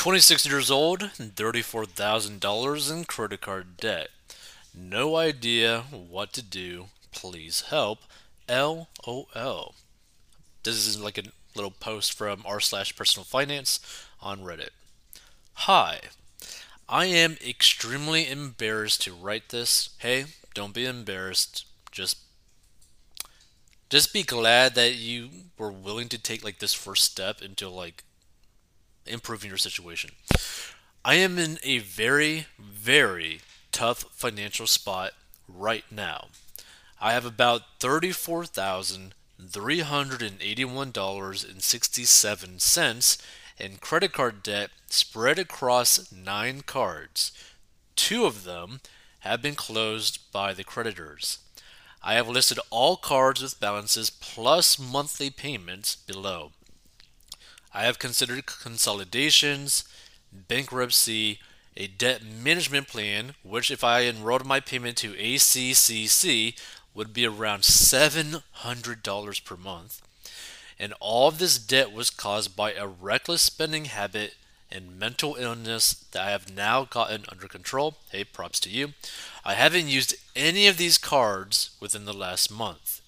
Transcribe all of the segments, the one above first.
26 years old, and $34,000 in credit card debt. No idea what to do. Please help. LOL. This is like a little post from r slash personal finance on Reddit. Hi. I am extremely embarrassed to write this. Hey, don't be embarrassed. Just just be glad that you were willing to take like this first step into like improving your situation. I am in a very, very tough financial spot right now. I have about $34,381.67 in credit card debt spread across nine cards. Two of them have been closed by the creditors. I have listed all cards with balances plus monthly payments below. I have considered consolidations, bankruptcy, a debt management plan, which, if I enrolled my payment to ACCC, would be around $700 per month. And all of this debt was caused by a reckless spending habit and mental illness that I have now gotten under control. Hey, props to you. I haven't used any of these cards within the last month.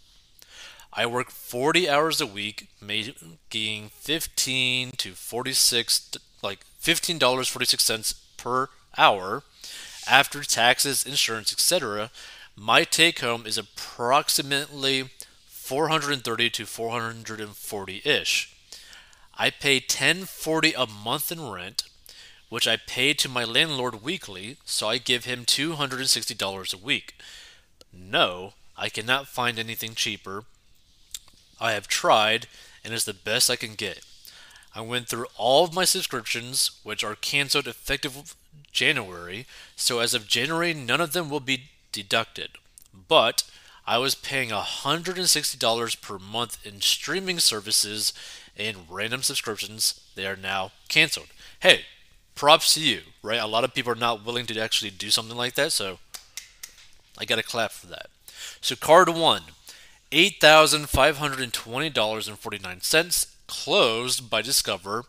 I work 40 hours a week, making 15 to 46, like $15.46 per hour after taxes, insurance, etc. My take home is approximately 430 to 440 ish. I pay 1040 a month in rent, which I pay to my landlord weekly, so I give him $260 a week. No, I cannot find anything cheaper I have tried, and it's the best I can get. I went through all of my subscriptions, which are canceled effective January, so as of January, none of them will be deducted. But I was paying $160 per month in streaming services and random subscriptions. They are now canceled. Hey, props to you, right? A lot of people are not willing to actually do something like that, so I got to clap for that. So, card one $8,520.49 closed by Discover,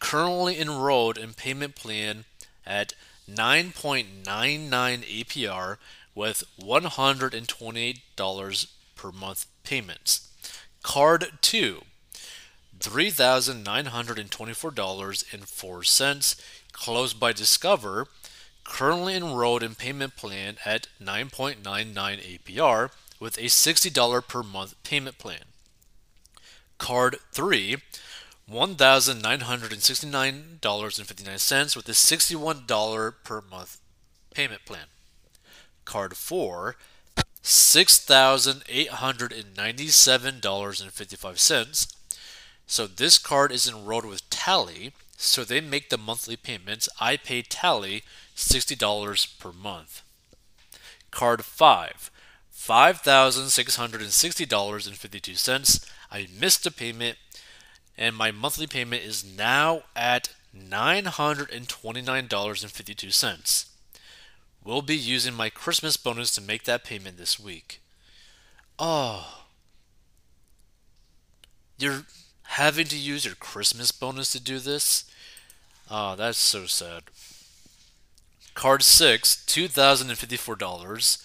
currently enrolled in payment plan at 9.99 APR with $128 per month payments. Card 2 $3,924.04 closed by Discover, currently enrolled in payment plan at 9.99 APR with a $60 per month payment plan. Card 3, $1,969.59 with a $61 per month payment plan. Card 4, $6,897.55. So this card is enrolled with Tally, so they make the monthly payments. I pay Tally $60 per month. Card 5, $5,660.52. I missed a payment, and my monthly payment is now at $929.52. We'll be using my Christmas bonus to make that payment this week. Oh. You're having to use your Christmas bonus to do this? Oh, that's so sad. Card 6, $2,054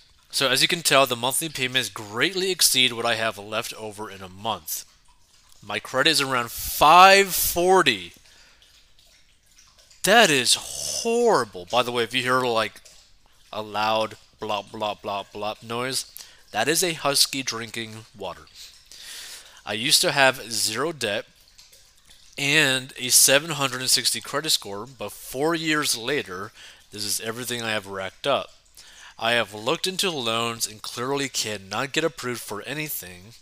So as you can tell, the monthly payments greatly exceed what I have left over in a month. My credit is around 540. That is horrible. By the way, if you hear like a loud blah blah blah blah noise, that is a husky drinking water. I used to have zero debt and a 760 credit score, but four years later, this is everything I have racked up. I have looked into loans and clearly cannot get approved for anything.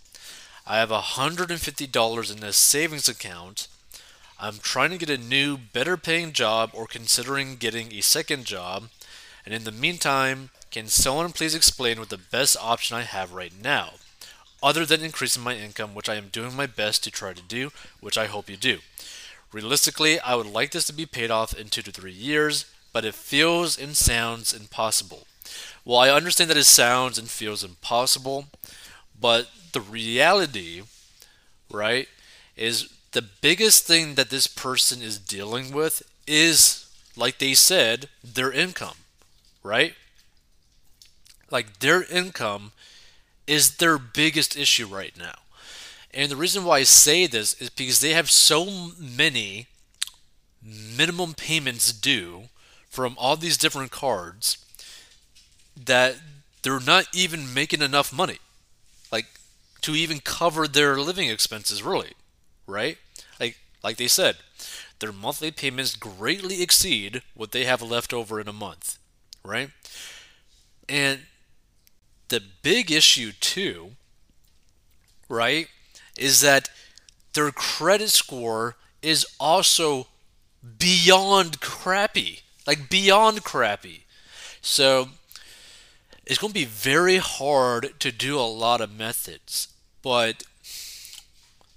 I have $150 in a savings account. I'm trying to get a new, better paying job or considering getting a second job. And in the meantime, can someone please explain what the best option I have right now? Other than increasing my income, which I am doing my best to try to do, which I hope you do. Realistically, I would like this to be paid off in two to three years, but it feels and sounds impossible. Well, I understand that it sounds and feels impossible, but the reality, right, is the biggest thing that this person is dealing with is, like they said, their income, right? Like their income is their biggest issue right now. And the reason why I say this is because they have so many minimum payments due from all these different cards that they're not even making enough money like to even cover their living expenses really right? Like like they said their monthly payments greatly exceed what they have left over in a month right? And the big issue too right is that their credit score is also beyond crappy like beyond crappy so it's going to be very hard to do a lot of methods, but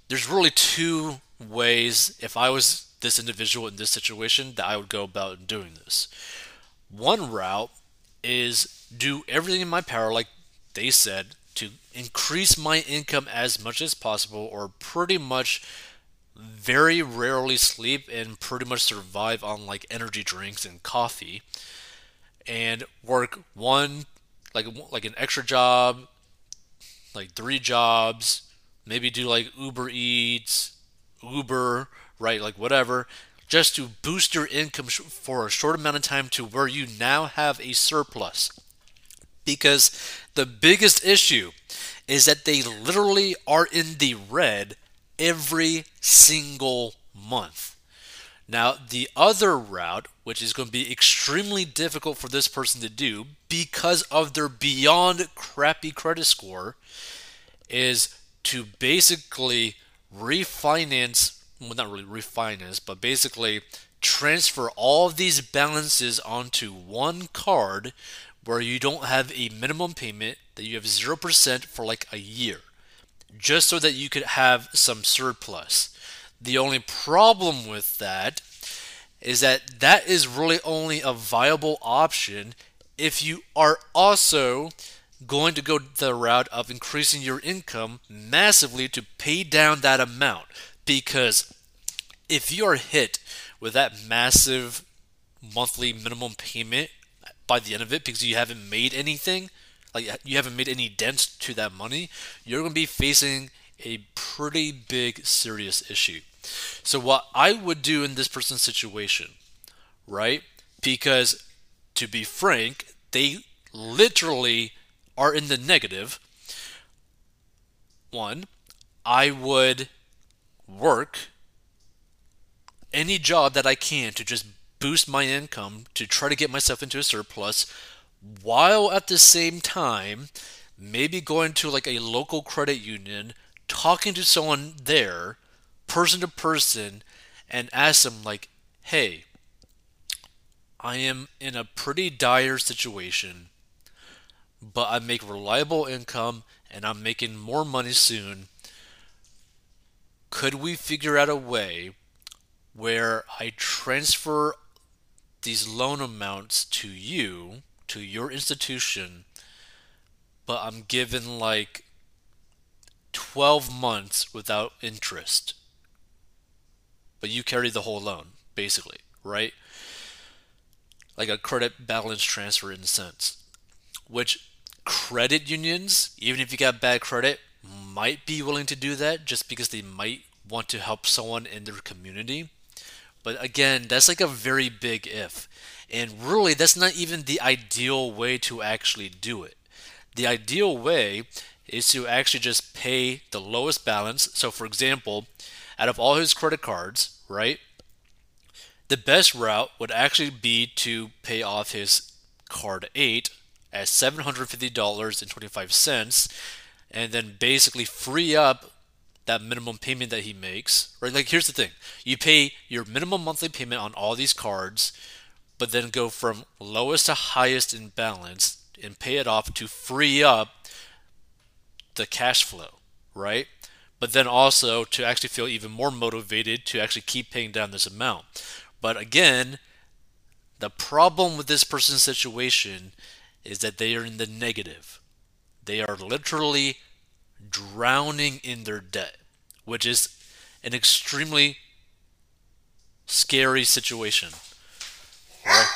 there's really two ways, if I was this individual in this situation, that I would go about doing this. One route is do everything in my power, like they said, to increase my income as much as possible, or pretty much very rarely sleep and pretty much survive on like energy drinks and coffee and work one like like an extra job, like three jobs, maybe do like Uber Eats, Uber, right, like whatever, just to boost your income for a short amount of time to where you now have a surplus. Because the biggest issue is that they literally are in the red every single month. Now, the other route, which is going to be extremely difficult for this person to do because of their beyond crappy credit score, is to basically refinance, well, not really refinance, but basically transfer all of these balances onto one card where you don't have a minimum payment, that you have 0% for like a year, just so that you could have some surplus. The only problem with that is that that is really only a viable option if you are also going to go the route of increasing your income massively to pay down that amount. Because if you are hit with that massive monthly minimum payment by the end of it because you haven't made anything, like you haven't made any dents to that money, you're going to be facing a pretty big serious issue. So, what I would do in this person's situation, right? Because to be frank, they literally are in the negative. One, I would work any job that I can to just boost my income to try to get myself into a surplus while at the same time maybe going to like a local credit union talking to someone there person to person and ask them like, "Hey, I am in a pretty dire situation, but I make reliable income and I'm making more money soon. Could we figure out a way where I transfer these loan amounts to you, to your institution, but I'm given like 12 months without interest?" but you carry the whole loan, basically, right? Like a credit balance transfer in a sense. Which credit unions, even if you got bad credit, might be willing to do that just because they might want to help someone in their community. But again, that's like a very big if. And really, that's not even the ideal way to actually do it. The ideal way is to actually just pay the lowest balance. So, for example, out of all his credit cards, right? The best route would actually be to pay off his card 8 at $750.25 and then basically free up that minimum payment that he makes, right? Like, here's the thing you pay your minimum monthly payment on all these cards, but then go from lowest to highest in balance and pay it off to free up the cash flow, right? But then also to actually feel even more motivated to actually keep paying down this amount. But again, the problem with this person's situation is that they are in the negative. They are literally drowning in their debt, which is an extremely scary situation. Right?